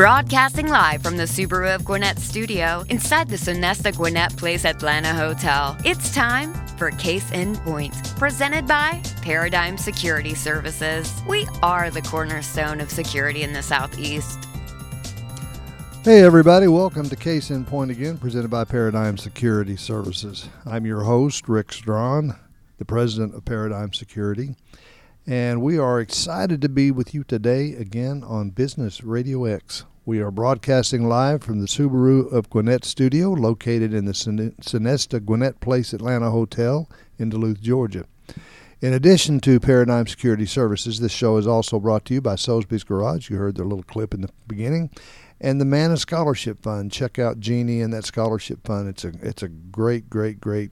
Broadcasting live from the Subaru of Gwinnett studio inside the Sonesta Gwinnett Place Atlanta Hotel. It's time for Case in Point, presented by Paradigm Security Services. We are the cornerstone of security in the Southeast. Hey, everybody, welcome to Case in Point again, presented by Paradigm Security Services. I'm your host, Rick Strawn, the president of Paradigm Security, and we are excited to be with you today again on Business Radio X. We are broadcasting live from the Subaru of Gwinnett studio located in the Sonesta Gwinnett Place Atlanta Hotel in Duluth, Georgia. In addition to Paradigm Security Services, this show is also brought to you by Soesby's Garage. You heard their little clip in the beginning and the Manna Scholarship Fund. Check out Jeannie and that scholarship fund. It's a it's a great, great, great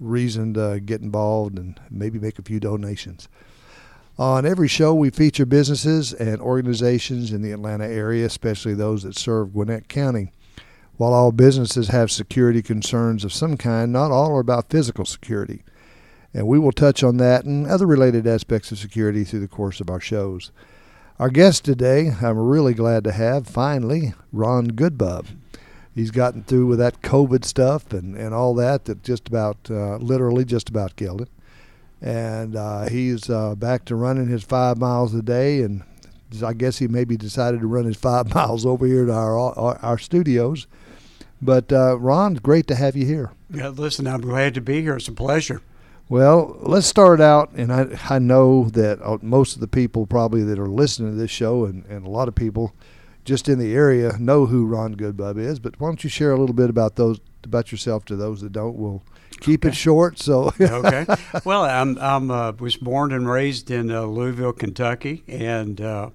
reason to get involved and maybe make a few donations. On every show, we feature businesses and organizations in the Atlanta area, especially those that serve Gwinnett County. While all businesses have security concerns of some kind, not all are about physical security. And we will touch on that and other related aspects of security through the course of our shows. Our guest today, I'm really glad to have, finally, Ron Goodbub. He's gotten through with that COVID stuff and, and all that that just about, uh, literally just about killed him. And uh, he's uh, back to running his five miles a day. And I guess he maybe decided to run his five miles over here to our, our, our studios. But uh, Ron, great to have you here. Yeah, listen, I'm glad to be here. It's a pleasure. Well, let's start out, and I, I know that uh, most of the people probably that are listening to this show, and, and a lot of people just in the area know who Ron Goodbub is. But why don't you share a little bit about those about yourself to those that don't? We'll keep okay. it short. So okay. Well, I'm I'm uh, was born and raised in uh, Louisville, Kentucky, and. Uh,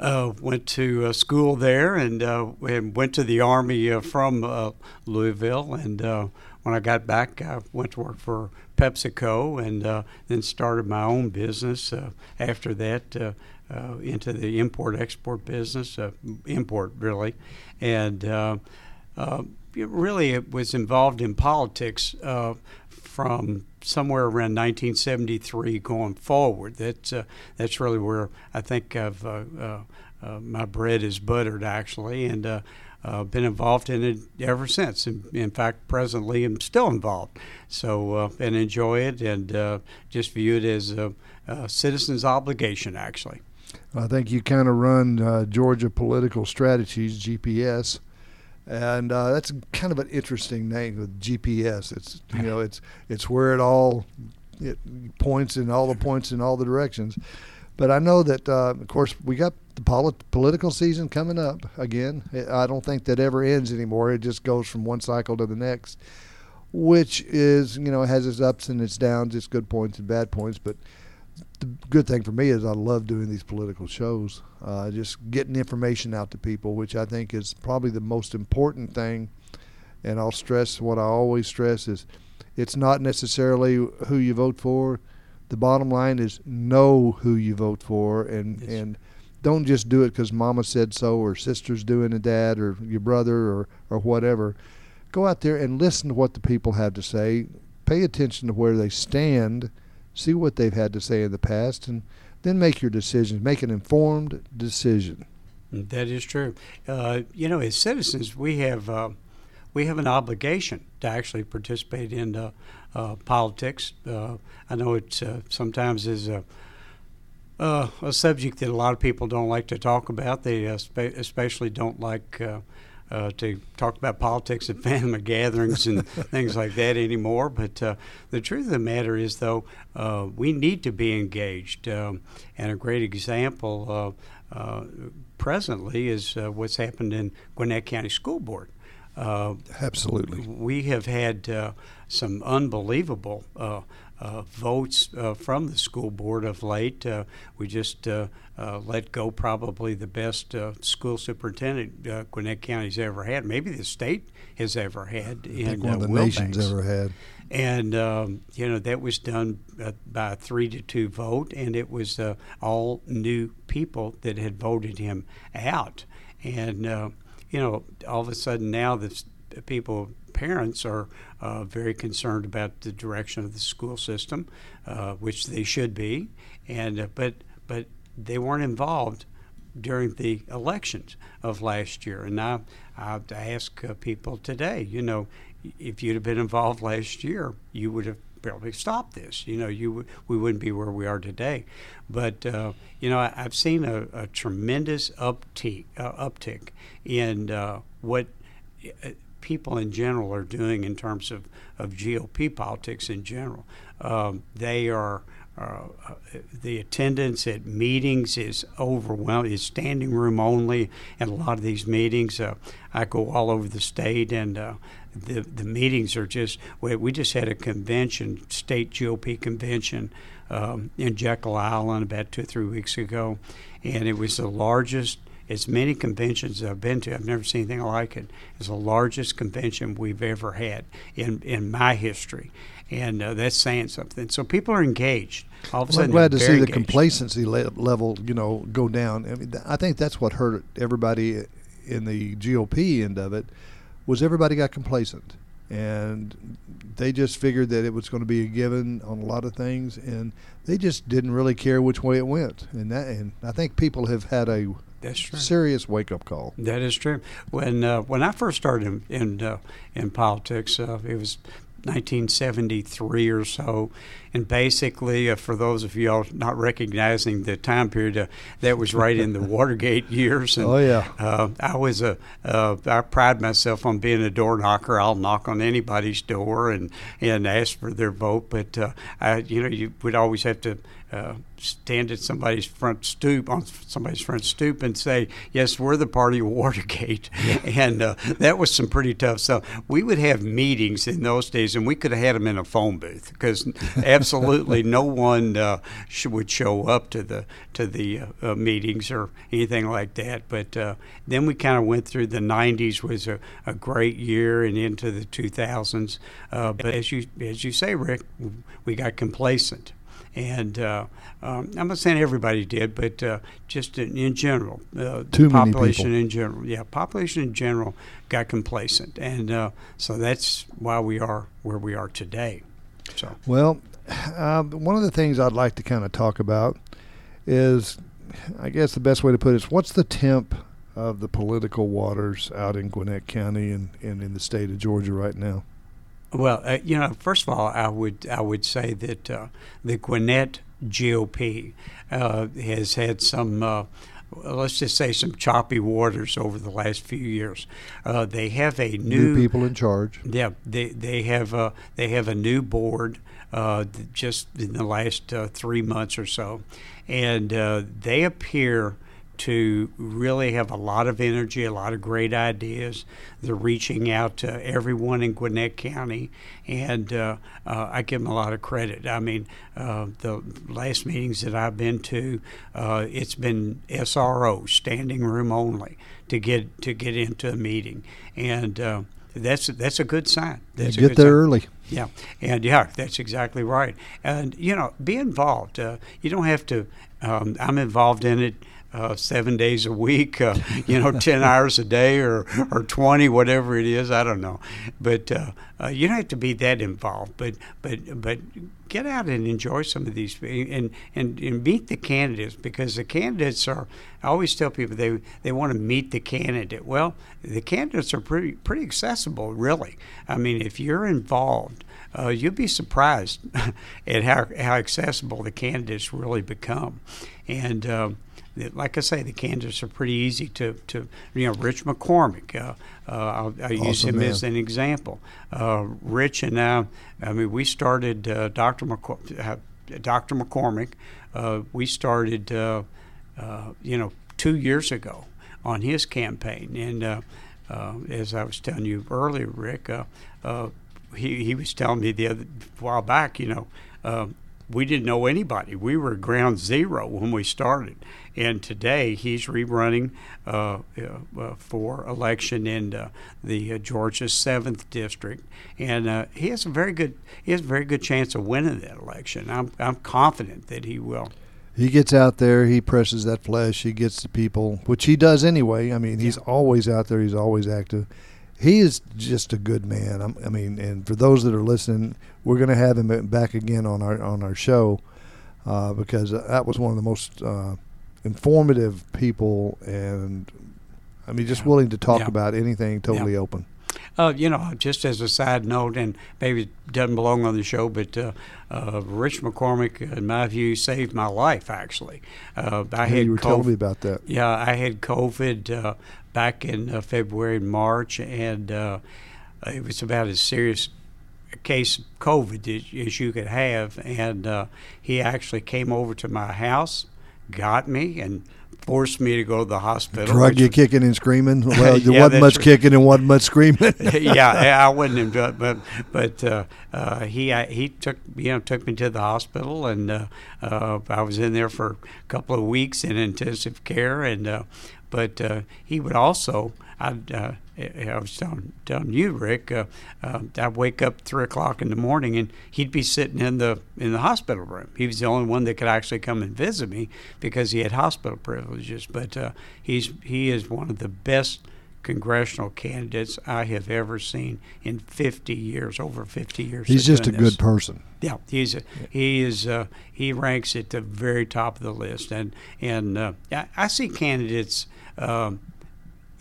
uh, went to uh, school there and, uh, and went to the army uh, from uh, Louisville. And uh, when I got back, I went to work for PepsiCo and then started my own business. after that, into the import export business, import really, and really was involved in politics from somewhere around 1973 going forward. That's uh, that's really where I think I've uh, uh, uh my bread is buttered actually, and uh, uh, been involved in it ever since. In, in, fact, presently I'm still involved. So and enjoy it, and just view it as a, a, citizen's obligation actually. I think you kind of run Georgia Political Strategies (GPS) and uh, that's kind of an interesting name with GPS. It's you know it's it's where it all it points in all the points in all the directions. But I know that uh, of course we got the polit- political season coming up again. I don't think that ever ends anymore. It just goes from one cycle to the next, which is you know has its ups and its downs, its good points and bad points, but the good thing for me is I love doing these political shows, uh, just getting information out to people, which I think is probably the most important thing. And I'll stress what I always stress is it's not necessarily who you vote for. The bottom line is know who you vote for and, yes. and don't just do it because mama said so or sister's doing it, dad or your brother or, or whatever. Go out there and listen to what the people have to say. Pay attention to where they stand – see what they've had to say in the past, and then make your decisions. Make an informed decision. That is true. Uh, you know, as citizens, we have uh, we have an obligation to actually participate in uh, uh politics. Uh, I know it uh, sometimes is a a subject that a lot of people don't like to talk about. They especially don't like uh, to talk about politics at family gatherings and things like that anymore. But uh, the truth of the matter is, though, uh, we need to be engaged. Um, and a great example uh, uh, presently is uh, what's happened in Gwinnett County School Board. Uh, Absolutely. We have had uh, some unbelievable uh, votes uh, from the school board of late. Uh, we just uh, uh, let go probably the best uh, school superintendent uh, Gwinnett County's ever had, maybe the state has ever had. In, one of the nations ever had. And um, you know that was done uh, by a three to two vote, and it was uh, all new people that had voted him out. And uh, you know, all of a sudden now the people, parents are uh, very concerned about the direction of the school system, uh, which they should be. And uh, but but they weren't involved during the elections of last year. And I, I ask uh, people today, you know, if you'd have been involved last year, you would have probably stopped this. You know, you we wouldn't be where we are today. But uh, you know, I, I've seen a, a tremendous uptick, uh, uptick in uh, what uh, people in general are doing in terms of, of GOP politics in general. Um, they are uh, the attendance at meetings is overwhelming. It's standing room only at a lot of these meetings. Uh, I go all over the state, and uh, the the meetings are just. We, we just had a convention, state GOP convention, um, in Jekyll Island about two or three weeks ago, and it was the largest as many conventions I've been to, I've never seen anything like it. It's the largest convention we've ever had in, in my history. And uh, that's saying something. So people are engaged. All of a Well, sudden, I'm glad to see the engaged. complacency le- level, you know, go down. I mean, th- I think that's what hurt everybody in the GOP end of it was everybody got complacent, and they just figured that it was going to be a given on a lot of things, and they just didn't really care which way it went. And that, and I think people have had a That's true. serious wake up call. That is true. When uh, when I first started in in, uh, in politics, uh, it was 1973 or so, and basically, uh, for those of you all not recognizing the time period, uh, that was right in the Watergate years. And, Oh, yeah. Uh, I was a uh, I pride myself on being a door knocker. I'll knock on anybody's door and and ask for their vote, but uh, I, you know, you would always have to. Uh, stand at somebody's front stoop on somebody's front stoop and say, "Yes, we're the party of Watergate," and uh, that was some pretty tough stuff. We would have meetings in those days, and we could have had them in a phone booth because absolutely no one uh, sh- would show up to the to the uh, uh, meetings or anything like that. But uh, then we kind of went through the '90s was a, a great year, and into the 2000s. Uh, but as you as you say, Rick, we got complacent and uh, um, I'm not saying everybody did, but uh, just in, in general, uh, many population in general, yeah, population in general got complacent, and uh, so that's why we are where we are today. So Well, um, one of the things I'd like to kind of talk about is, I guess the best way to put it is, what's the temp of the political waters out in Gwinnett County and, and in the state of Georgia right now? Well, uh, you know, first of all, I would I would say that uh, the Gwinnett GOP uh, has had some. Uh, Let's just say some choppy waters over the last few years. Uh, they have a New people in charge. Yeah, they they have a they have a new board uh, just in the last uh, three months or so, and uh, they appear to really have a lot of energy, a lot of great ideas. They're reaching out to everyone in Gwinnett County, and uh, uh, I give them a lot of credit. I mean, uh, the last meetings that I've been to, uh, it's been SRO, standing room only, to get to get into a meeting, and uh, that's that's a good sign. That's a Get there sign. early. Yeah, and yeah, that's exactly right. And you know, be involved. Uh, you don't have to. Um, I'm involved in it uh, seven days a week. Uh, you know, ten hours a day, or or twenty, whatever it is. I don't know, but uh, uh, you don't have to be that involved. But but but get out and enjoy some of these and and, and meet the candidates because the candidates are. I always tell people they they want to meet the candidate. Well, the candidates are pretty pretty accessible, really. I mean, if you're involved, uh, you'll be surprised at how how accessible the candidates really become, and. Um, like I say, the candidates are pretty easy to, to you know, Rich McCormick. Uh, uh, I'll, I'll use him man. as an example. Uh, Rich and I, I mean, we started uh, Dr. McCor- uh, Dr. McCormick. Uh, we started, uh, uh, you know, two years ago on his campaign, and uh, uh, as I was telling you earlier, Rick, uh, uh, he he was telling me the other while back, you know. We didn't know anybody. We were ground zero when we started, and today he's rerunning uh, uh, uh for election in uh, the uh, Georgia seventh district, and uh, he has a very good he has a very good chance of winning that election. I'm I'm confident that he will. He gets out there, he presses that flesh, he gets the people, which he does anyway. I mean, he's always out there, he's always active he is just a good man. I'm, i mean, and for those that are listening, we're going to have him back again on our on our show uh, because that was one of the most uh, informative people, and I mean, just yeah. willing to talk yeah. about anything, totally yeah. open. Uh, you know, just as a side note, and maybe it doesn't belong on the show, but uh, uh, Rich McCormick, in my view, saved my life. Actually, uh, I had you were COVID. telling me about that. Yeah, I had COVID uh, back in uh, February and March, and uh, it was about as serious a case of COVID as you could have. And uh, he actually came over to my house, got me, and forced me to go to the hospital. Drug you kicking and screaming. Well, there yeah, wasn't much kicking and wasn't much screaming. yeah, I wouldn't but but uh, uh, he he took you know took me to the hospital, and uh, uh, I was in there for a couple of weeks in intensive care, and uh, but uh, he would also, I, uh, I was telling, telling you, Rick, uh, uh, I'd wake up three o'clock in the morning and he'd be sitting in the in the hospital room. He was the only one that could actually come and visit me because he had hospital privileges. But uh, he's he is one of the best congressional candidates I have ever seen in 50 years, over 50 years. He's just a good person. Yeah, he's a, he is uh, he ranks at the very top of the list, and and uh, I see candidates um,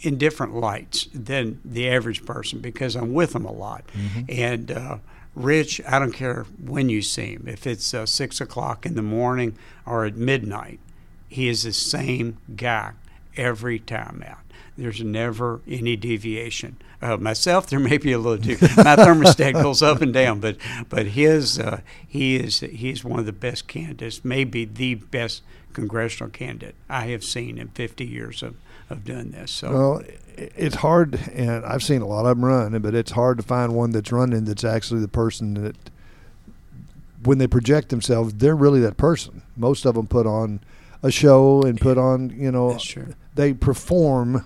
in different lights than the average person because I'm with them a lot. Mm-hmm. And uh, Rich, I don't care when you see him, if it's uh, six o'clock in the morning or at midnight, he is the same guy every time out. There's never any deviation. Uh, myself, there may be a little. My thermostat goes up and down, but but his uh, he is he's one of the best candidates, maybe the best congressional candidate I have seen in 50 years of of doing this. So well, it's hard, and I've seen a lot of them run, but it's hard to find one that's running that's actually the person that, when they project themselves, they're really that person. Most of them put on a show and put on, you know, they perform,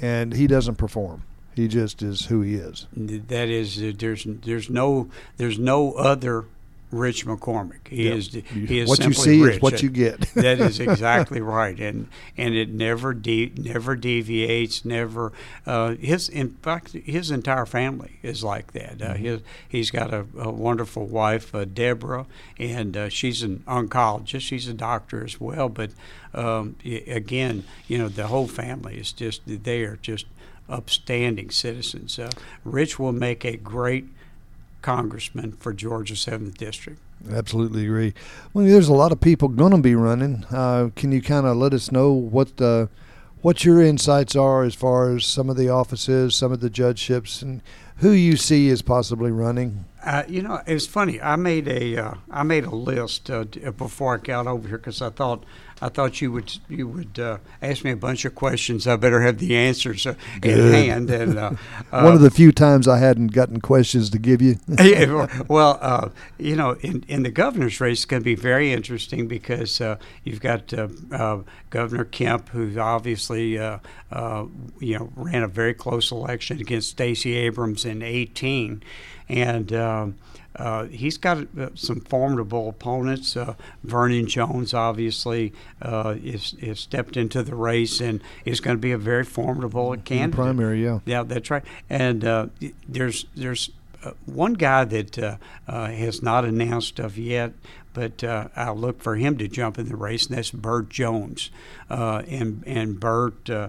and he doesn't perform. He just is who he is. That is, uh, there's there's no there's no other Rich McCormick. He yep. is he is what you see rich. is what you get. that is exactly right, and and it never de- never deviates. Never uh, his in fact his entire family is like that. Uh, mm-hmm. his he's got a, a wonderful wife, uh, Deborah, and uh, she's an oncologist. She's a doctor as well. But um, again, you know the whole family is just they are just upstanding citizens. Uh, Rich will make a great congressman for Georgia 7th District. Absolutely agree. Well, there's a lot of people going to be running. Uh, can you kind of let us know what what your insights are as far as some of the offices, some of the judgeships, and who you see as possibly running? Uh, you know, it's funny. I made a uh, I made a list uh, before I got over here because I thought I thought you would you would uh, ask me a bunch of questions. I better have the answers uh, in hand. And uh, one of the few times I hadn't gotten questions to give you. yeah, well, uh, you know, in, in the governor's race, it's going to be very interesting because uh, you've got uh, Governor Kemp, who obviously you know ran a very close election against Stacey Abrams in 18, and um, uh, he's got uh, some formidable opponents. Uh, Vernon Jones, obviously, uh, is, is stepped into the race and is going to be a very formidable candidate. primary, yeah. Yeah, that's right. And uh, there's there's one guy that uh, uh, has not announced of yet, but uh, I'll look for him to jump in the race, and that's Burt Jones. Uh, and and Burt, uh,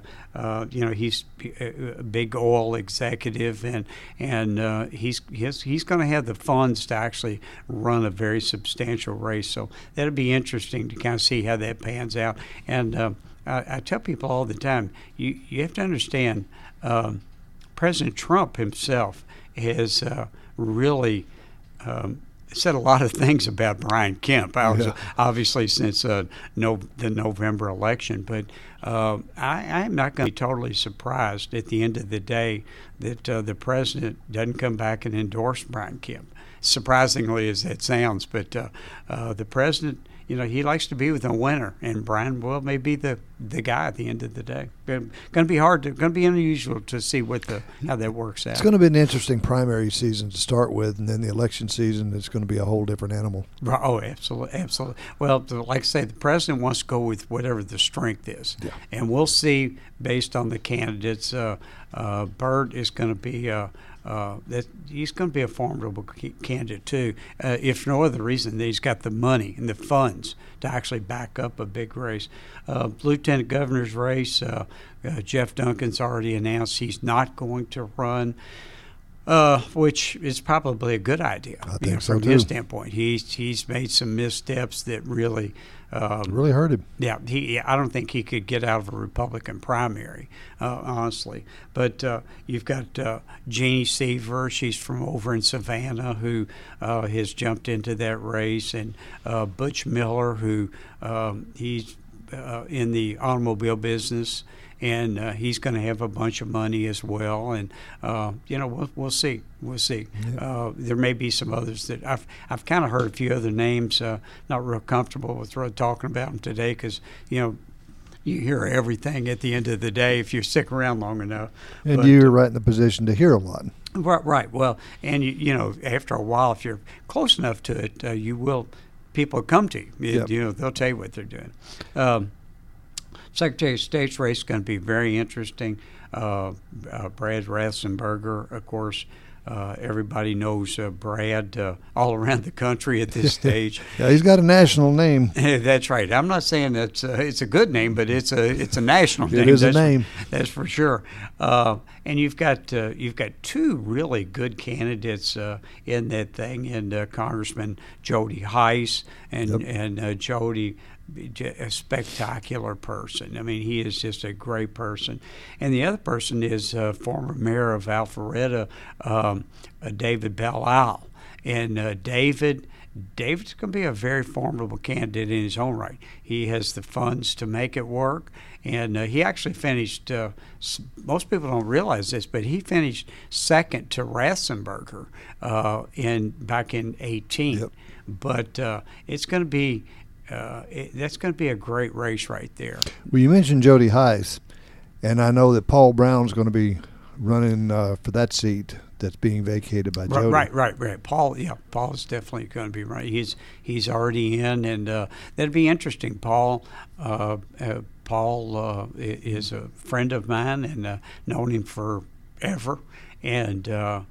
you know, he's a big oil executive, and and he's he's, he's going to have the funds to actually run a very substantial race. So that'll be interesting to kind of see how that pans out. And I, I, tell people all the time, you you have to understand, um, President Trump himself has uh, really um, said a lot of things about Brian Kemp. I was, Yeah. obviously since uh, no, the November election, but uh, I, I'm not going to be totally surprised at the end of the day that uh, the president doesn't come back and endorse Brian Kemp. Surprisingly, as that sounds, but uh, uh, the president, you know, he likes to be with a winner, and Brian well may be the the guy at the end of the day. Going to be hard, to, going to be unusual to see what the how that works out. It's going to be an interesting primary season to start with, and then the election season is going to be a whole different animal. Right. Oh, absolutely, absolutely. Well, the- like I say, the president wants to go with whatever the strength is, Yeah. and we'll see based on the candidates. Uh, uh, Burt is going to be. Uh, uh, that he's going to be a formidable candidate too, uh, if no other reason that he's got the money and the funds to actually back up a big race. Uh, Lieutenant governor's race, uh, uh, Jeff Duncan's already announced he's not going to run uh, which is probably a good idea. I you think know, so, from his standpoint. He's he's made some missteps that really, um, Really hurt him. yeah. He I don't think he could get out of a Republican primary, uh, honestly. But uh, you've got uh, Jeanne Seaver. She's from over in Savannah, who uh, has jumped into that race, and uh, Butch Miller, who um, he's uh, in the automobile business and uh, he's going to have a bunch of money as well. And uh, you know, we'll, we'll see. We'll see. Uh, there may be some others that I've I've kind of heard a few other names. Uh, not real comfortable with really talking about them today because you know. You hear everything at the end of the day if you stick around long enough. And But, you're right in the position to hear a lot. Right, right. Well, and you, you know, after a while, if you're close enough to it, uh, you will. People come to you. You- Yep. You know, they'll tell you what they're doing. Um, Secretary of State's race is going to be very interesting. Uh, uh, Brad Raffensperger, of course. Uh, everybody knows uh, Brad uh, all around the country at this stage. Yeah, he's got a national name. That's right. I'm not saying that's it's a good name, but it's a it's a national It name. is a that's, name. That's for sure. Uh, and you've got uh, you've got two really good candidates uh, in that thing, and uh, Congressman Jody Hice and and uh, Jody. A spectacular person. I mean, he is just a great person. And the other person is uh, former mayor of Alpharetta, um, uh, David Belle Isle. And uh, David, David's going to be a very formidable candidate in his own right. He has the funds to make it work, and uh, he actually finished. Uh, s- most people don't realize this, but he finished second to Raffensperger uh, in back in 18. Yep. But uh, it's going to be. Uh, it, that's going to be a great race right there. Well, you mentioned Jody Hice, and I know that Paul Broun's going to be running uh, for that seat that's being vacated by Jody. right, right, right. Paul, yeah, Paul's definitely going to be running. He's he's already in, and uh, that'd be interesting. Paul, uh, uh, Paul uh, is a friend of mine, and uh, known him forever, and.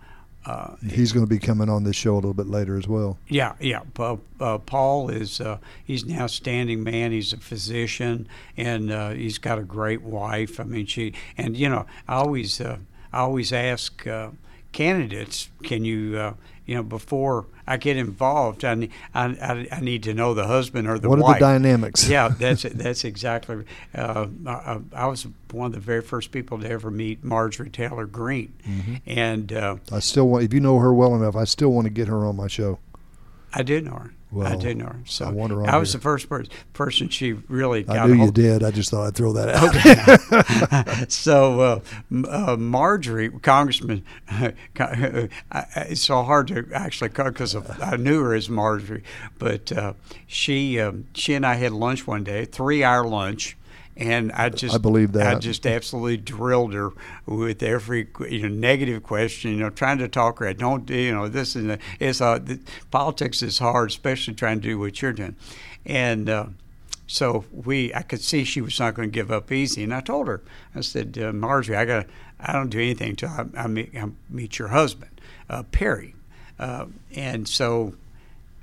Uh, He's going to be coming on this show a little bit later as well. yeah, yeah. Uh, uh, Paul is uh, he's now standing man. He's a physician, and uh, he's got a great wife. I mean, she and you know, I always uh, I always ask candidates, can you you know before I get involved, I, ne- I, I, I need to know the husband or the wife. what are the dynamics? Yeah, that's that's exactly. Uh, I, I was one of the very first people to ever meet Marjorie Taylor Greene, Mm-hmm. and uh, I still want, if you know her well enough, I still want to get her on my show. I did know her. I Well, did know her. So I on I was here. the first person, person she really got I knew you did. I just thought I'd throw that out. so uh, uh, Marjorie, Congressman, I- it's so hard to actually because I knew her as Marjorie, but uh, she um, she and I had lunch one day, three hour lunch. And I just, I believe that I just absolutely drilled her with every you know negative question. You know, trying to talk her. I don't, you know, this is a, it's uh, the, politics is hard, especially trying to do what you're doing. And uh, so we, I could see she was not going to give up easy, and I told her, I said, uh, Marjorie, I got, I don't do anything until I, I, meet, I meet your husband, uh, Perry, uh, and so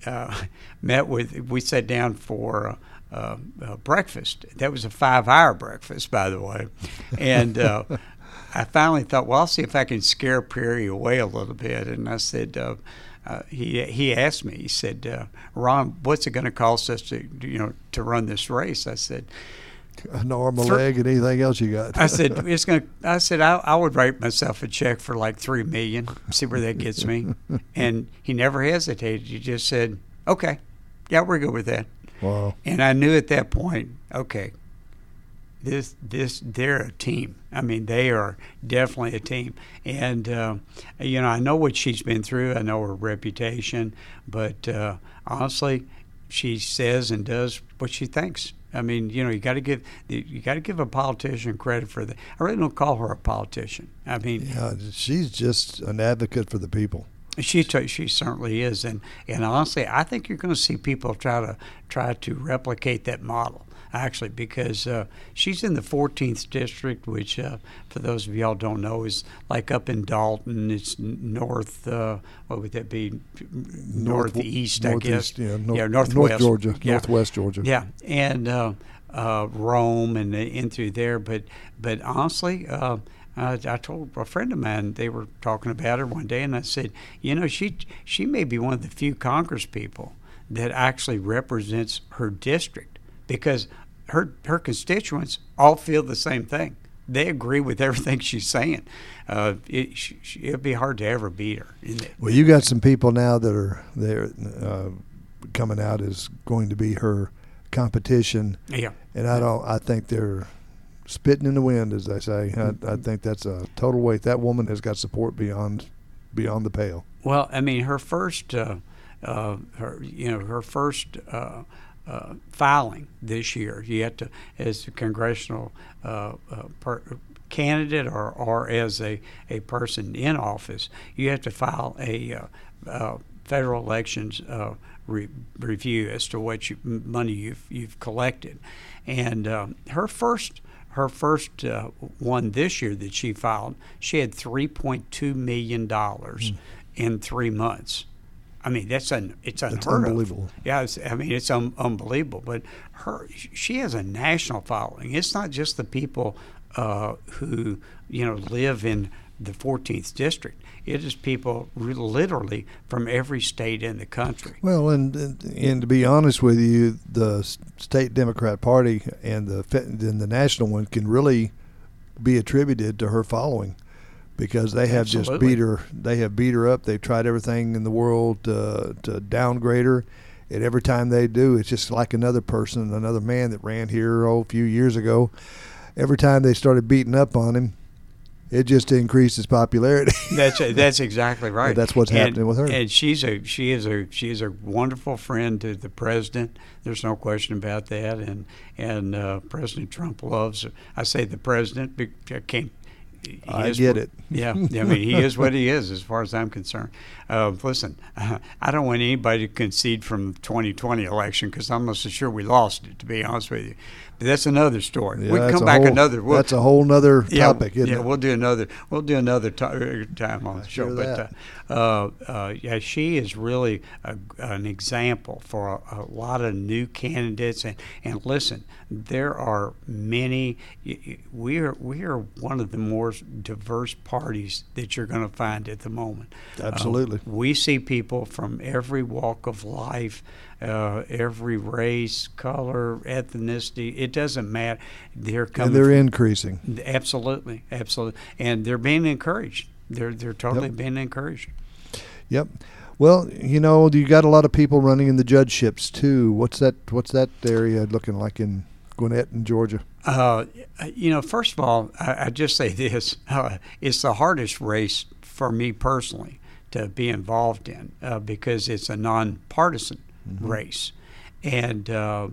uh, met with, we sat down for. Uh, uh, breakfast. That was a five-hour breakfast, by the way, and uh, I finally thought, well, I'll see if I can scare Perry away a little bit. And I said, uh, he he asked me, he said, uh, Ron, what's it going to cost us to you know to run this race? I said, An arm, a leg, and anything else you got. I said it's gonna. I said I, I would write myself a check for like three million. See where that gets me. and he never hesitated. He just said, "Okay, yeah, we're good with that." Wow. And I knew at that point, okay, this this they're a team. I mean, they are definitely a team. And uh, you know, I know what she's been through. I know her reputation, but uh, honestly, she says and does what she thinks. I mean, you know, you got to give you got to give a politician credit for that. I really don't call her a politician. I mean, yeah, she's just an advocate for the people. She t- she certainly is, and and honestly, I think you're going to see people try to try to replicate that model actually, because uh, she's in the 14th district, which, uh, for those of y'all don't know, is like up in Dalton. It's north. Uh, what would that be? North, northeast, I guess. Yeah, nor- yeah, northwest. North Georgia, yeah. northwest Georgia. Yeah, and uh, uh, Rome and in through there. But but honestly. Uh, I told a friend of mine they were talking about her one day, and I said, you know, she she may be one of the few Congress people that actually represents her district because her her constituents all feel the same thing. They agree with everything she's saying. Uh, it, she, it'd be hard to ever beat her. Well, you got some people now that are there uh, coming out as going to be her competition. Yeah, and I don't. I think they're spitting in the wind, as they say. I, I mm-hmm. think that's a total weight. That woman has got support beyond beyond the pale. Well, I mean, her first, uh, uh, her you know, her first uh, uh, filing this year. You have to, as a congressional uh, uh, per, candidate or, or as a, a person in office, you have to file a uh, uh, federal elections uh, re- review as to what you, money you've, you've collected. And um, her first her first uh, one this year that she filed, she had $3.2 million mm. in three months. I mean, that's un, it's unheard unbelievable. of. Yeah, it's, I mean, it's un, unbelievable. But her, she has a national following. It's not just the people uh, who you know live in the 14th district. It is people literally from every state in the country. Well, and and to be honest with you, the state Democrat Party and the and the national one can really be attributed to her following because they have Absolutely. just beat her. They have beat her up. They've tried everything in the world to, to downgrade her, and every time they do, it's just like another person, another man that ran here oh, a few years ago. Every time they started beating up on him, it just increased his popularity. that's that's exactly right. that's what's and, happening with her. And she's a she is a she is a wonderful friend to the president. There's no question about that. And and uh, President Trump loves. I say the president. I can't I get it. Yeah, I mean, he is what he is, as far as I'm concerned. Uh, listen, uh, I don't want anybody to concede from the 2020 election because I'm almost sure we lost it. To be honest with you, that's another story. Yeah, we come back whole, another. We'll, that's a whole other topic. Yeah, yeah we'll do another. We'll do another uh, time on the show. But uh, uh, uh, yeah, she is really a, an example for a, a, lot of new candidates. And, and listen, there are many. We are we are one of the more diverse parties that you're going to find at the moment. Absolutely, uh, we see people from every walk of life uh, every race, color, ethnicity. It doesn't matter. They're coming. And they're increasing. Absolutely, absolutely, and they're being encouraged. They're they're totally yep. being encouraged. Yep. Well, you know, you got a lot of people running in the judgeships too. What's that? What's that area looking like in Gwinnett and Georgia? Uh, you know, first of all, I, I just say this: uh, it's the hardest race for me personally to be involved in uh, because it's a nonpartisan mm-hmm. race. And, uh,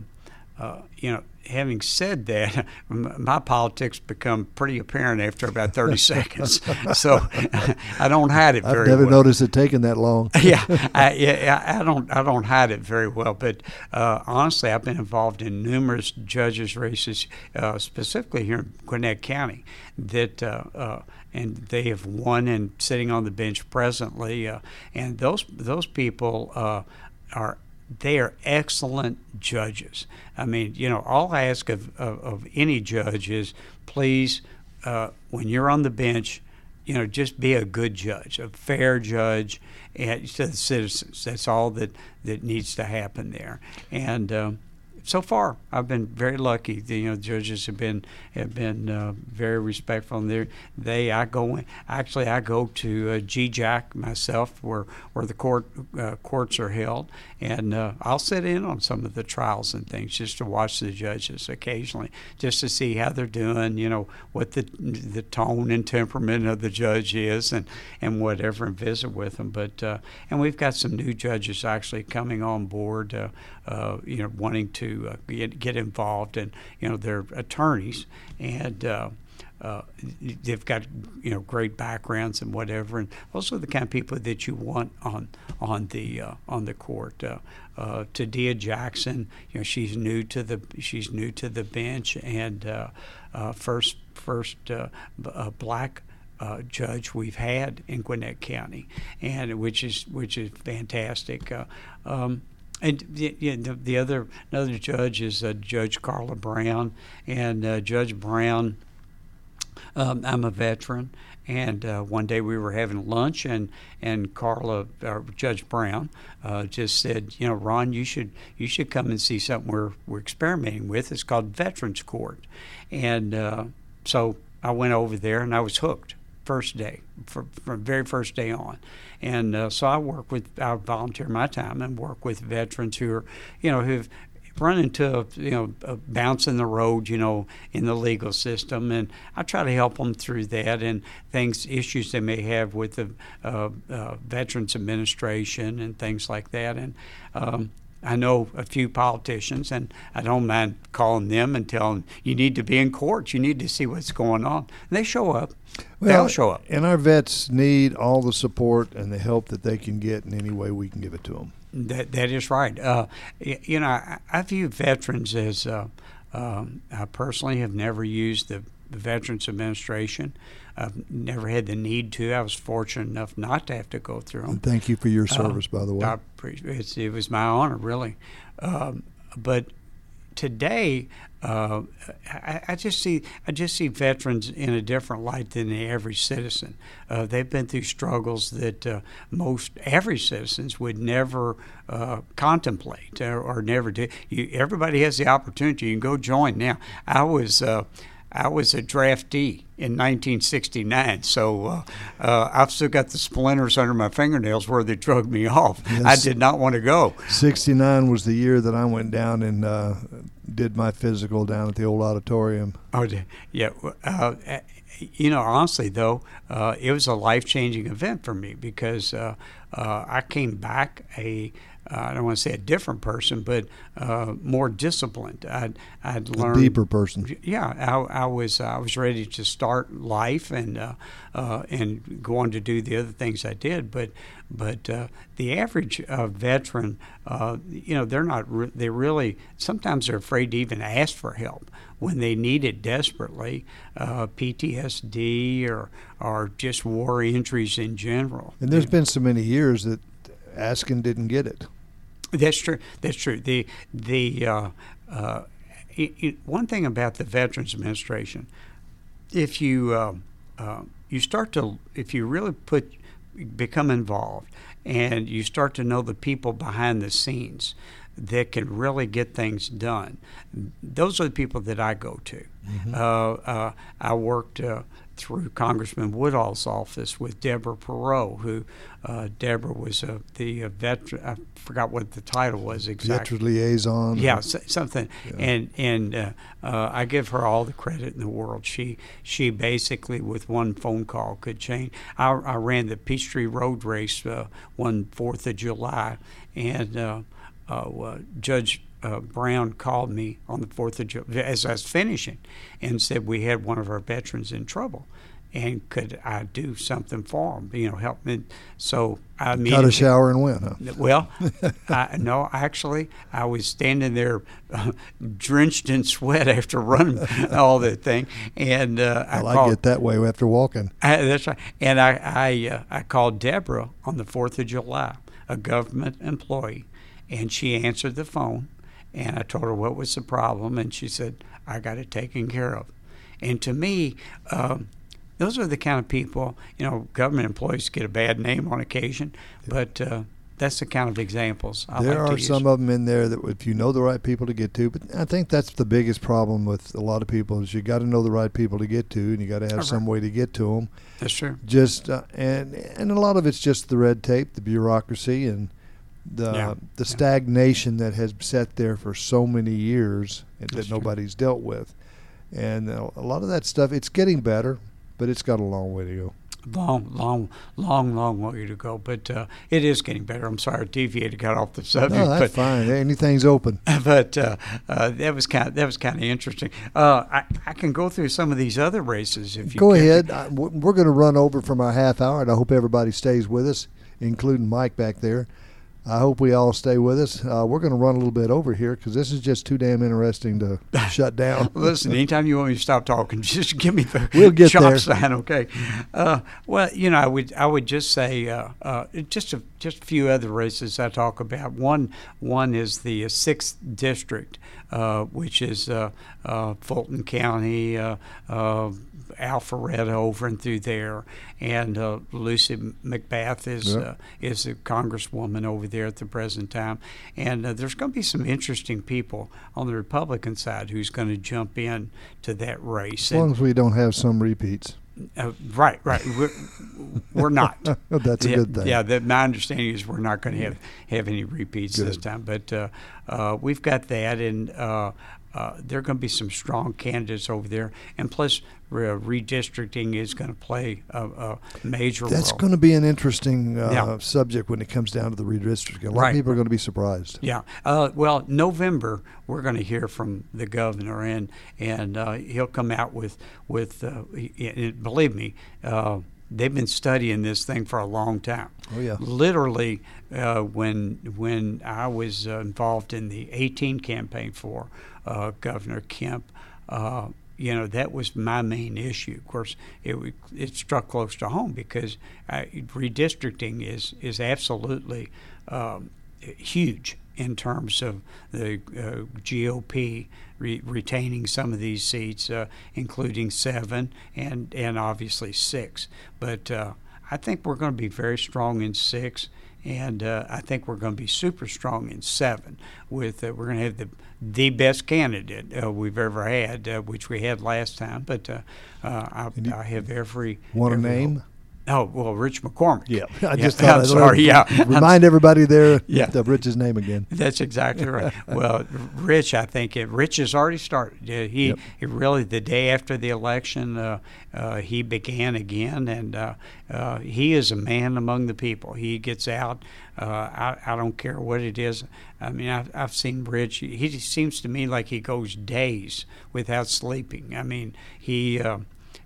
uh, you know, having said that, my politics become pretty apparent after about 30 seconds. So I don't hide it very I've never well. noticed it taking that long. yeah, I, yeah, I don't, I don't hide it very well. But uh, honestly, I've been involved in numerous judges' races, uh, specifically here in Gwinnett County, that. Uh, uh and they have won and sitting on the bench presently. Uh, and those those people uh, are they are excellent judges. I mean, you know, all I ask of, of, of any judge is please, uh, when you're on the bench, you know, just be a good judge, a fair judge and to the citizens. That's all that, that needs to happen there. And um, so far, I've been very lucky. The, you know, judges have been have been uh, very respectful. And they they I go in, actually I go to uh, GJAC myself, where where the court uh, courts are held, and uh, I'll sit in on some of the trials and things just to watch the judges occasionally, just to see how they're doing. You know what the the tone and temperament of the judge is, and and whatever, and visit with them. But uh, and we've got some new judges actually coming on board. Uh, you know, wanting to uh, get, get involved, and you know, they're attorneys, and uh, uh, they've got you know great backgrounds and whatever, and also the kind of people that you want on on the uh, on the court. Uh, uh, Tadia Jackson, you know, she's new to the she's new to the bench, and uh, uh, first first uh, black. Uh, judge we've had in Gwinnett County, and which is which is fantastic. Uh, um, and yeah, the, the other another judge is uh, Judge Carla Brown, and uh, Judge Brown. Um, I'm a veteran, and uh, one day we were having lunch, and and Carla, uh, Judge Brown, uh, just said, you know, Ron, you should you should come and see something we're we're experimenting with. It's called Veterans Court, and uh, so I went over there and I was hooked first day, from, from very first day on. And uh, so I work with, I volunteer my time and work with veterans who are, you know, who've run into, you know, a bounce in the road, you know, in the legal system. And I try to help them through that and things, issues they may have with the uh, uh, Veterans Administration and things like that. And, um, I know a few politicians, and I don't mind calling them and telling them, you need to be in court. You need to see what's going on. And they show up. They'll show up. And our vets need all the support and the help that they can get in any way we can give it to them. That, that is right. Uh, you know, I, I, view veterans as, uh, um, I personally have never used the, the Veterans Administration. I've never had the need to. I was fortunate enough not to have to go through them. And thank you for your service, uh, by the way. I appreciate it. was my honor, really. Um, but today, uh, I, I, just see I just see veterans in a different light than the average citizen. Uh, they've been through struggles that uh, most average citizens would never uh, contemplate or, or, never do. You, everybody has the opportunity. You can go join now. I was uh, I was a draftee in 1969, so uh, uh, I've still got the splinters under my fingernails where they drug me off. Yes. I did not want to go. 69 was the year that I went down and uh, did my physical down at the old auditorium. Oh, yeah. Uh, you know, honestly, though, uh, it was a life changing event for me because uh, I came back a uh, I don't want to say a different person, but uh, more disciplined. I'd, I'd learned a deeper person. Yeah, I, I was I was ready to start life and uh, uh and go on to do the other things I did. But but uh, the average uh, veteran, you know, they're not re- they really sometimes they're afraid to even ask for help when they need it desperately, PTSD or or just war injuries in general. And there's been so many years that asking didn't get it. That's true. That's true. The the uh, uh, it, it, one thing about the Veterans Administration, if you uh, uh, you start to if you really put become involved and you start to know the people behind the scenes that can really get things done. Those are the people that I go to. Mm-hmm. Uh, uh, I worked uh, through Congressman Woodall's office with Deborah Perot, who uh, Deborah was uh, the uh, veteran. I forgot what the title was exactly. Veteran liaison. Yeah, something. Yeah. And and uh, uh, I give her all the credit in the world. She she basically with one phone call could change. I, I ran the Peachtree Road Race uh, one Fourth of July, and Judge uh, Brown called me on the 4th of July as I was finishing and said we had one of our veterans in trouble and could I do something for him, you know, help me. So I got a shower and went. Huh? Well, I, no, actually, I was standing there, uh, drenched in sweat after running all that thing, and uh, well, I, called, I get that way after walking. I, that's right, and I I, uh, I called Deborah on the Fourth of July, a government employee, and she answered the phone and I told her what was the problem, and she said, I got it taken care of. And to me, um, those are the kind of people, you know, government employees get a bad name on occasion, but uh, that's the kind of examples I there like to are some of them in there that if you know the right people to get to, but I think that's the biggest problem with a lot of people is you got to know the right people to get to, and you got to have Right. some way to get to them. That's true. Just uh, and and a lot of it's just the red tape, the bureaucracy, and the Yeah. the stagnation that has sat there for so many years That's that true. nobody's dealt with. And uh, a lot of that stuff, it's getting better, but it's got a long way to go. Long, long, long, long way to go, but uh, it is getting better. I'm sorry, I deviated, got off the subject, No, that's but fine. Anything's open. but uh, uh, that was kind of, that was kind of interesting. Uh, I, I can go through some of these other races if you Go care. ahead. I- We're going to run over from our half hour, and I hope everybody stays with us, including Mike back there. I hope we all stay with us. Uh, we're going to run a little bit over here because this is just too damn interesting to shut down. Listen, anytime you want me to stop talking, just give me the We'll get chop there. sign, okay? Uh, well, you know, I would I would just say uh, uh, just a just a few other races I talk about. One one is the sixth district, uh, which is uh, uh, Fulton County. Uh, uh, Alpharetta over and through there, and uh, Lucy McBath is Yeah. uh, is a congresswoman over there at the present time, and uh, there's going to be some interesting people on the Republican side who's going to jump in to that race. As long as we don't have some repeats. uh, right, right, we're, we're not. That's a good thing. Yeah, that my understanding is we're not going to have have any repeats this time, but uh, uh, we've got that, and uh, there are going to be some strong candidates over there, and plus re- redistricting is going to play a, a major That's role. That's going to be an interesting uh, Yeah. subject when it comes down to the redistricting. A lot Right. of people are going to be surprised. Yeah. Uh, well, November we're going to hear from the governor, and and uh, he'll come out with with. Uh, believe me, uh, they've been studying this thing for a long time. Oh, yeah. Literally, uh, when when I was uh, involved in the 18 campaign for uh, Governor Kemp. Uh, you know that was my main issue. Of course, it it struck close to home because uh, redistricting is is absolutely um, huge in terms of the uh, GOP re- retaining some of these seats, uh, including seven and and obviously six. But uh, I think we're going to be very strong in six, and uh, I think we're going to be super strong in seven. With uh, we're going to have the the best candidate uh, we've ever had, uh, which we had last time. But uh, uh, I, I have every Want a name? hope. Oh well, Rich McCormick. Yeah, I Yeah, just thought I'm sorry. Yeah, Remind everybody there Yeah. of Rich's name again. That's exactly right. well, Rich, I think it, Rich has already started. Uh, he, Yep. he really the day after the election, uh, uh, he began again, and uh, uh, he is a man among the people. He gets out. Uh, I, I don't care what it is. I mean, I've, I've seen Rich. He seems to me like he goes days without sleeping. I mean, he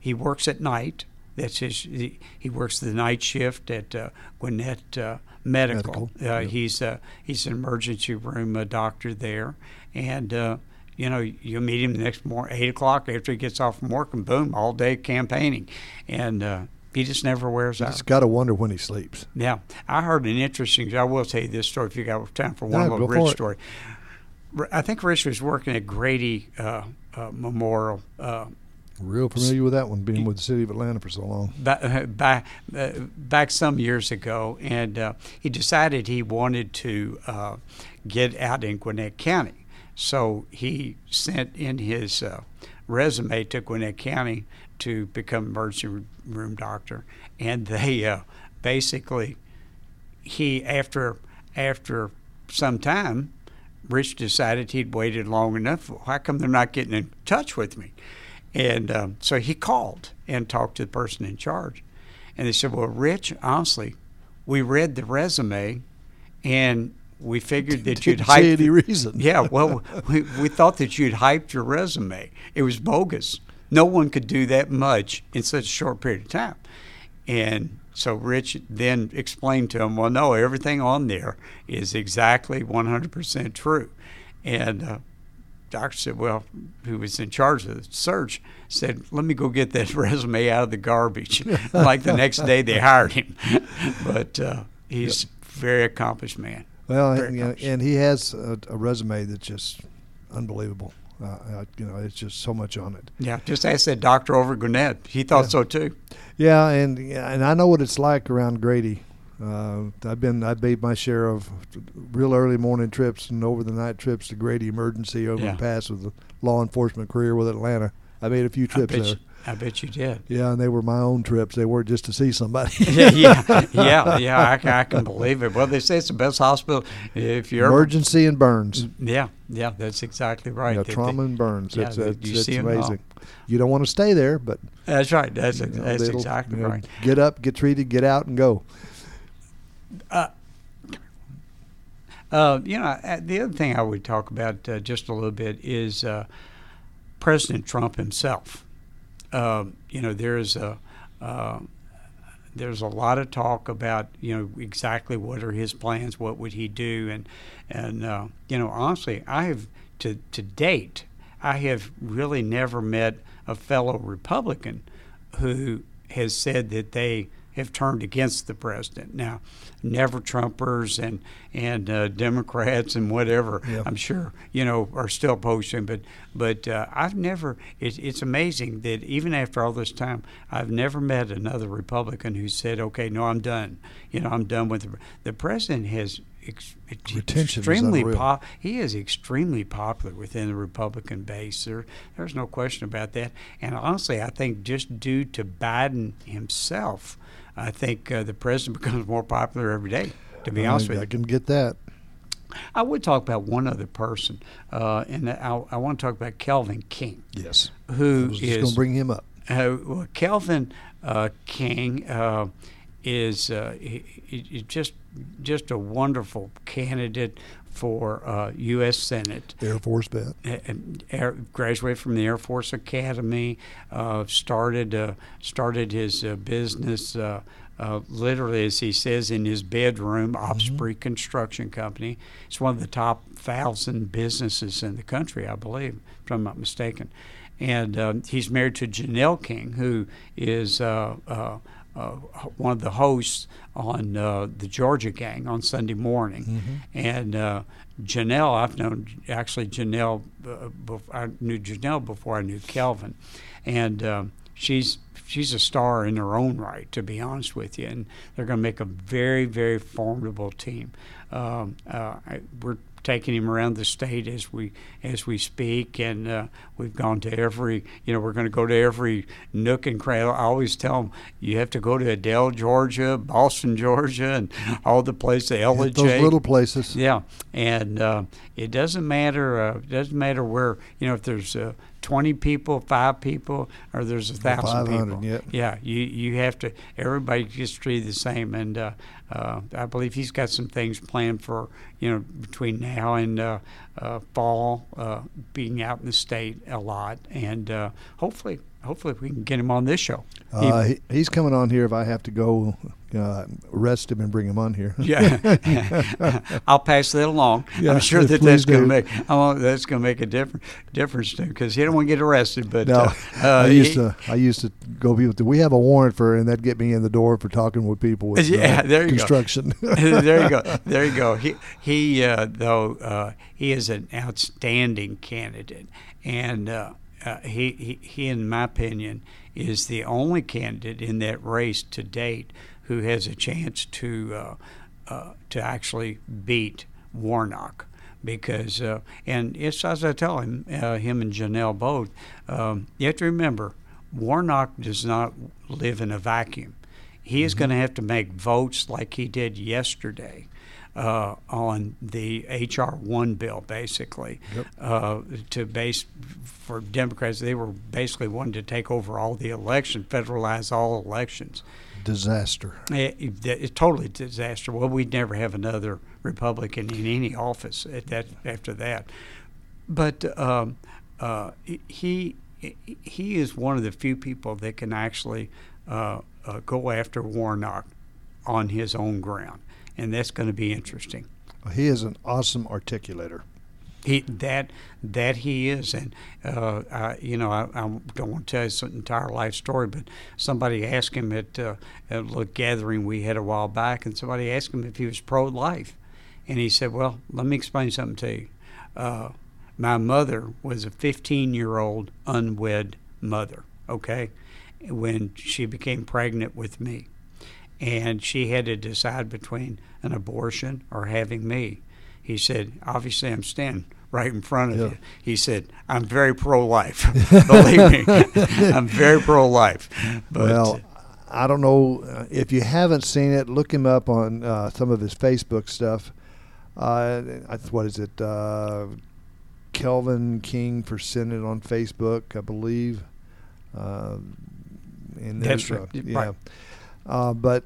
he works at night. That's his. He, he works the night shift at uh, Gwinnett uh, Medical. Medical, Uh, yep. He's uh, he's an emergency room uh, doctor there, and uh, you know you meet him the next morning, eight o'clock after he gets off from work, and boom, all day campaigning, and uh, he just never wears out. just got to wonder when he sleeps. Yeah, I heard an interesting. I will tell you this story if you got time for one No, little Rich story. I think Rich was working at Grady uh, uh, Memorial. Uh, Real familiar with that one, being with the city of Atlanta for so long. back back, uh, back some years ago, and uh, he decided he wanted to uh, get out in Gwinnett County. So he sent in his uh, resume to Gwinnett County to become emergency room doctor, and they uh, basically he after after some time, Rich decided he'd waited long enough. How come they're not getting in touch with me? And um, so he called and talked to the person in charge, and they said, "Well, Rich, honestly, we read the resume, and we figured that you'd Didn't say hype any reason. yeah, well, we, we thought that you'd hyped your resume. It was bogus. No one could do that much in such a short period of time. And so Rich then explained to him, well, no, everything on there is exactly 100% true. And uh, doctor said, well, who was in charge of the search, said, let me go get that resume out of the garbage. like the next day they hired him. but uh, he's a very accomplished man. Well, and, you know, and he has a, a resume that's just unbelievable. Uh, you know, it's just so much on it. Yeah, just ask that doctor over at Gwinnett. He thought Yeah. so too. Yeah, and yeah, and I know what it's like around Grady. Uh, I've been I've made my share of real early morning trips and over the night trips to Grady Emergency over Yeah. the pass with the law enforcement career with Atlanta. I made a few trips there. you, I bet you did. Yeah, and they were my own trips. They weren't just to see somebody. yeah, yeah, yeah, yeah. I, I can believe it. Well, they say it's the best hospital if you're. Emergency and burns. Yeah, yeah, that's exactly right. Yeah, They- they- trauma and burns. yeah, it's it's, you it's see amazing. You don't want to stay there, but That's right. That's you know, that's exactly you know, right. Get up, get treated, get out, and go. Uh, you know, uh, the other thing I would talk about uh, just a little bit is uh, President Trump himself. You know, there's a uh, there's a lot of talk about you know exactly what are his plans, what would he do, and and uh, you know honestly, I have to to date, I have really never met a fellow Republican who has said that they have turned against the president. Now, never Trumpers and and uh, Democrats and whatever, Yeah. I'm sure you know are still posting. But but uh, I've never. It, it's amazing that even after all this time, I've never met another Republican who said, "Okay, no, I'm done. You know, I'm done with the, the president." Has ex- Retention extremely unreal. pop- he is extremely popular within the Republican base. There, there's no question about that. And honestly, I think just due to Biden himself, I think uh, the president becomes more popular every day. To be honest with you, I can get that. I would talk about one other person, uh, and I, I want to talk about Kelvin King, Yes. who I is going to bring him up. uh, well, Kelvin uh, King uh, is uh, he, he- just just a wonderful candidate for uh, U.S. Senate. Air Force vet. Air, graduated from the Air Force Academy. Uh, started uh, started his uh, business. Uh, uh, literally, as he says in his bedroom, Osprey Construction Company. It's one of the top thousand businesses in the country, I believe, if I'm not mistaken. And um, he's married to Janelle King, who is uh, uh, uh, one of the hosts on uh, the Georgia Gang on Sunday morning. And uh, Janelle, I've known actually Janelle. Uh, bef- I knew Janelle before I knew Kelvin, and um, she's she's a star in her own right, to be honest with you. And they're going to make a very very formidable team. Um, uh, I, we're taking him around the state as we as we speak, and uh, we've gone to every. You know, we're going to go to every nook and cranny. I always tell them you have to go to Adel, Georgia, Boston, Georgia, and all the places. Ella Those little places. Yeah, and uh, it doesn't matter. Uh, it doesn't matter where you know if there's uh, 20 people, five people, or there's a thousand 500, people. yep. Yeah, you you have to. Everybody gets treated the same, and uh, uh, I believe he's got some things planned for you know between now and uh, uh, fall, uh, being out in the state a lot, and uh, hopefully. Hopefully, we can get him on this show. Uh, he, he's coming on here if I have to go uh, arrest him and bring him on here. Yeah, I'll pass that along. Yeah, I'm sure that that's going to make that's going to make a different difference to him because he don't want to get arrested. But No, uh, uh, I used he- to. I used to go be with. We have a warrant for, and that'd get me in the door for talking with people with Yeah, uh, there you go. construction. there you go. There you go. He he uh, though uh, he is an outstanding candidate, and uh, he, he he in my opinion is the only candidate in that race to date who has a chance to uh, uh, to actually beat Warnock. Because uh, and it's as I tell him, uh, him and Janelle both. Um, you have to remember, Warnock does not live in a vacuum. He is going to have to make votes like he did yesterday uh, on the HR one bill, basically, uh, to base for Democrats. They were basically wanting to take over all the election, federalize all elections. Disaster. It, it, it's totally disaster. Well, we'd never have another Republican in any office at that after that. But um, uh, he he is one of the few people that can actually uh, uh, go after Warnock on his own ground, and that's going to be interesting. He is an awesome articulator. He that that he is, and uh, I, you know, I, I don't want to tell you his entire life story, but somebody asked him at, uh, at a little gathering we had a while back, and somebody asked him if he was pro-life, and he said, "Well, let me explain something to you. Uh, my mother was a 15-year-old unwed mother. Okay, when she became pregnant with me." And she had to decide between an abortion or having me. He said, "Obviously, I'm standing right in front of Yeah. you." He said, "I'm very pro-life. Believe me, I'm very pro-life." Well, I don't know uh, if you haven't seen it. Look him up on uh, some of his Facebook stuff. Uh, what is it? Uh, Kelvin King for Senate on Facebook, I believe. Uh, and That's right. uh, yeah. Right. Uh, but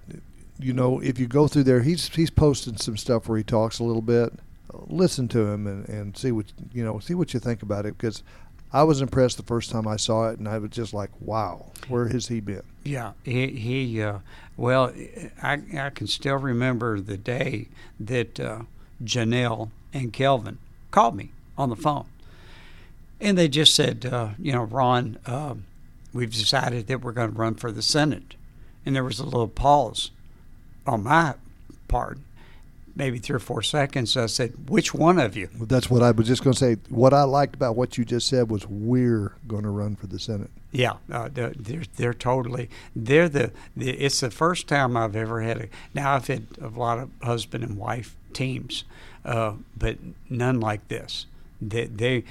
you know, if you go through there, he's he's posted some stuff where he talks a little bit. Listen to him and, and see what you know. See what you think about it because I was impressed the first time I saw it, and I was just like, "Wow, where has he been?" Yeah, he, he uh, well, I, I can still remember the day that uh, Janelle and Kelvin called me on the phone. And they just said, uh, you know, Ron, um, we've decided that we're going to run for the Senate. And there was a little pause on my part, maybe three or four seconds. I said, which one of you? Well, That's what I was just going to say. What I liked about what you just said was we're going to run for the Senate. Yeah, uh, they're, they're they're totally they're the, the it's the first time I've ever had a now I've had a lot of husband and wife teams, uh, but none like this. They, they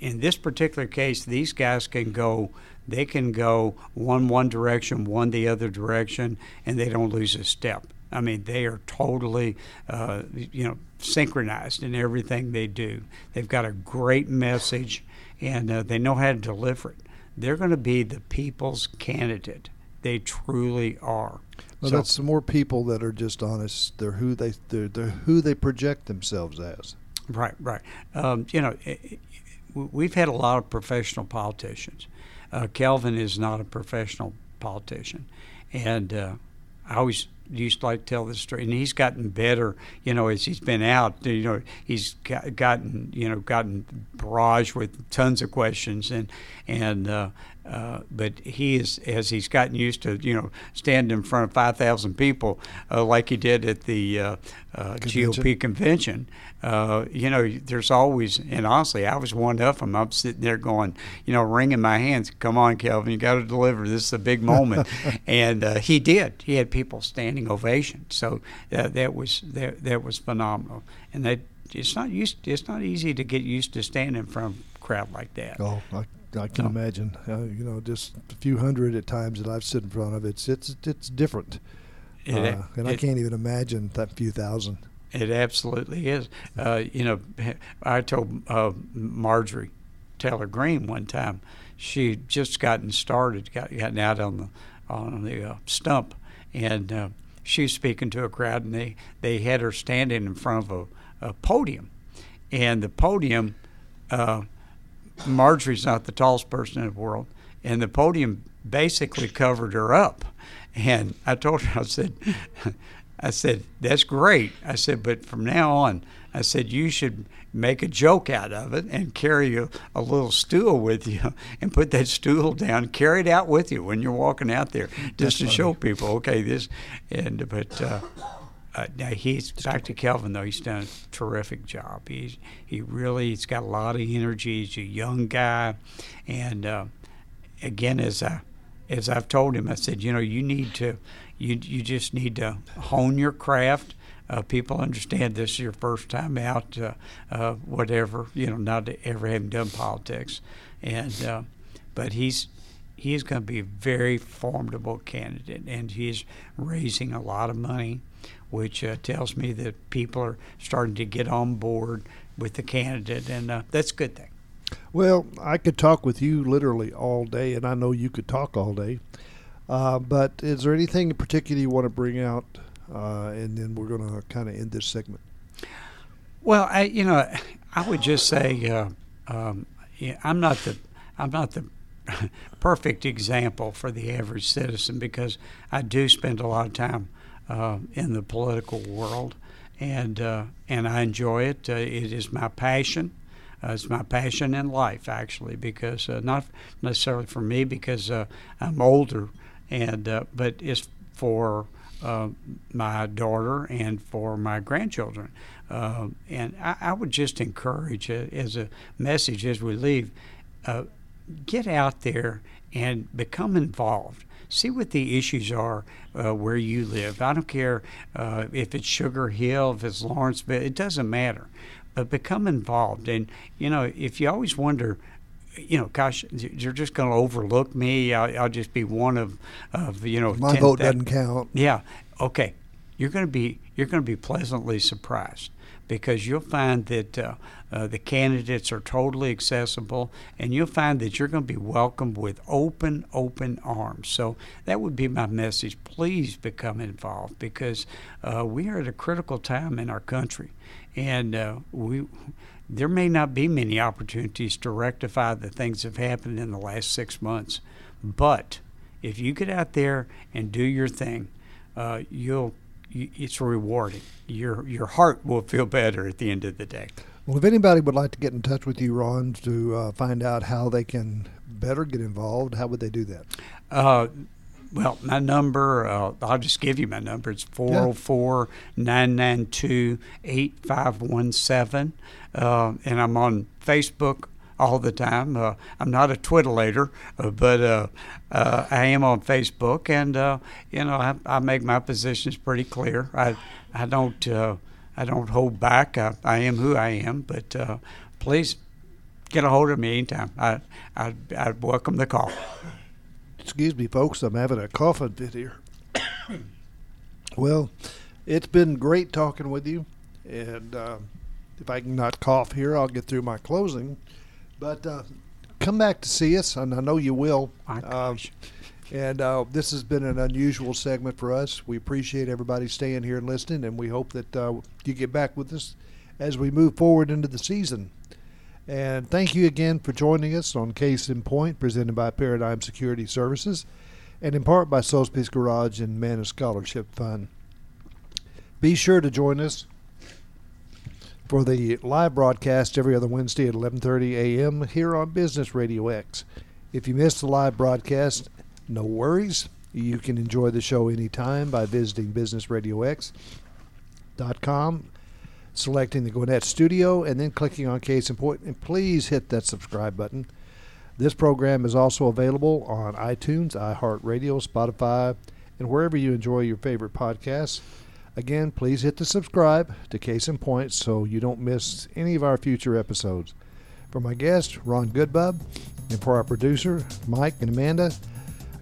in this particular case these guys can go they can go one one direction one the other direction and they don't lose a step. I mean they are totally uh, you know synchronized in everything they do. They've got a great message and uh, they know how to deliver it they're going to be the people's candidate. They truly are. Well, So- that's more people that are just honest. They're who they they're, they're who they project themselves as. Right, right. Um, you know, i- i- we've had a lot of professional politicians. Uh, Kelvin is not a professional politician, and uh, I always used to like to tell this story. And he's gotten better, you know, as he's been out. You know, he's got, gotten, you know, gotten barraged with tons of questions, and and uh, uh, but he is as he's gotten used to, you know, standing in front of five thousand people uh, like he did at the uh, Convention. GOP convention. Uh, you know, there's always, and honestly, I was one of them. I'm sitting there going, you know, wringing my hands. Come on, Kelvin, you got to deliver. This is a big moment, and uh, he did. He had people standing ovation. So uh, that was that, that was phenomenal. And that it's not used. It's not easy to get used to standing in front of a crowd like that. Oh, I, I can No. imagine. Uh, you know, just a few hundred at times that I've stood in front of. It's it's it's different, It- uh, and I can't even imagine that few thousand. It absolutely is. Uh, you know, I told uh, Marjorie Taylor Greene one time she just gotten started, got gotten out on the on the uh, stump, and uh, she speaking to a crowd, and they they had her standing in front of a, a podium, and the podium. Uh, Marjorie's not the tallest person in the world, and the podium basically covered her up. And I told her, I said, I said, that's great. I said, but from now on, I said, you should make a joke out of it and carry a, a little stool with you and put that stool down, carry it out with you when you're walking out there just to show people, okay, this. And, but, uh, uh, now he's back to Kelvin though. He's done a terrific job. He's he really he's got a lot of energy. He's a young guy, and uh, again, as I as I've told him, I said, you know, you need to you you just need to hone your craft. Uh, people understand this is your first time out, uh, uh, whatever you know, not ever having done politics, and uh, but he's he's going to be a very formidable candidate, and he's raising a lot of money, which uh, tells me that people are starting to get on board with the candidate, and uh, that's a good thing. Well, I could talk with you literally all day, and I know you could talk all day. Uh, but is there anything in particular you want to bring out? Uh, and then we're going to kind of end this segment. Well, I you know, I would just say uh, um, yeah, I'm not the I'm not the perfect example for the average citizen because I do spend a lot of time uh, in the political world, and uh, and I enjoy it. Uh, it is my passion. Uh, it's my passion in life, actually, because uh, not necessarily for me because uh, I'm older, and uh, but it's for uh, my daughter and for my grandchildren. Uh, and I, I would just encourage, as a message as we leave, get out there and become involved. see what the issues are uh, where you live. I don't care uh, if it's Sugar Hill, if it's Lawrenceville, it doesn't matter. But become involved. And, you know, if you always wonder, you know, gosh, you're just going to overlook me. I'll, I'll, just be one of, of you know, my 10, vote doesn't count. Yeah. Okay. You're going to be you're going to be pleasantly surprised because you'll find that uh, uh, the candidates are totally accessible, and you'll find that you're going to be welcomed with open, open arms. So that would be my message. Please become involved because uh, we are at a critical time in our country, and uh, we there may not be many opportunities to rectify the things that have happened in the last six months, but if you get out there and do your thing, uh, you'll it's rewarding. Your your heart will feel better at the end of the day. Well, if anybody would like to get in touch with you, Ron, to uh, find out how they can better get involved, how would they do that? Well, my number, uh, I'll just give you my number. It's 404 992 8517. Uh, and I'm on Facebook all the time. Uh, I'm not a twiddlator, uh, but uh, uh I am on Facebook, and uh, you know I, I, make my positions pretty clear. I I don't uh, I don't hold back. I, I, am who I am, but please get a hold of me anytime. I I I welcome the call. Excuse me, folks. I'm having a coughing fit here. well, it's been great talking with you, and if I can not cough here, I'll get through my closing. But uh, come back to see us, and I know you will. Uh, and uh, this has been an unusual segment for us. We appreciate everybody staying here and listening, and we hope that uh, you get back with us as we move forward into the season. And thank you again for joining us on Case in Point, presented by Paradigm Security Services, and in part by Sotheby's Garage and Manna Scholarship Fund. Be sure to join us for the live broadcast every other Wednesday at 11:30 a.m. here on Business Radio X. If you missed the live broadcast, no worries. You can enjoy the show anytime by visiting businessradiox.com, selecting the Gwinnett Studio, and then clicking on Case in Point. And please hit that subscribe button. This program is also available on iTunes, iHeartRadio, Spotify, and wherever you enjoy your favorite podcasts. Again, please hit the subscribe to Case in Point so you don't miss any of our future episodes. For my guest, Ron Goodbub, and for our producer, Mike and Amanda,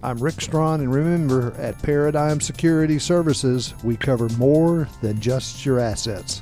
I'm Rick Strawn, and remember, at Paradigm Security Services, we cover more than just your assets.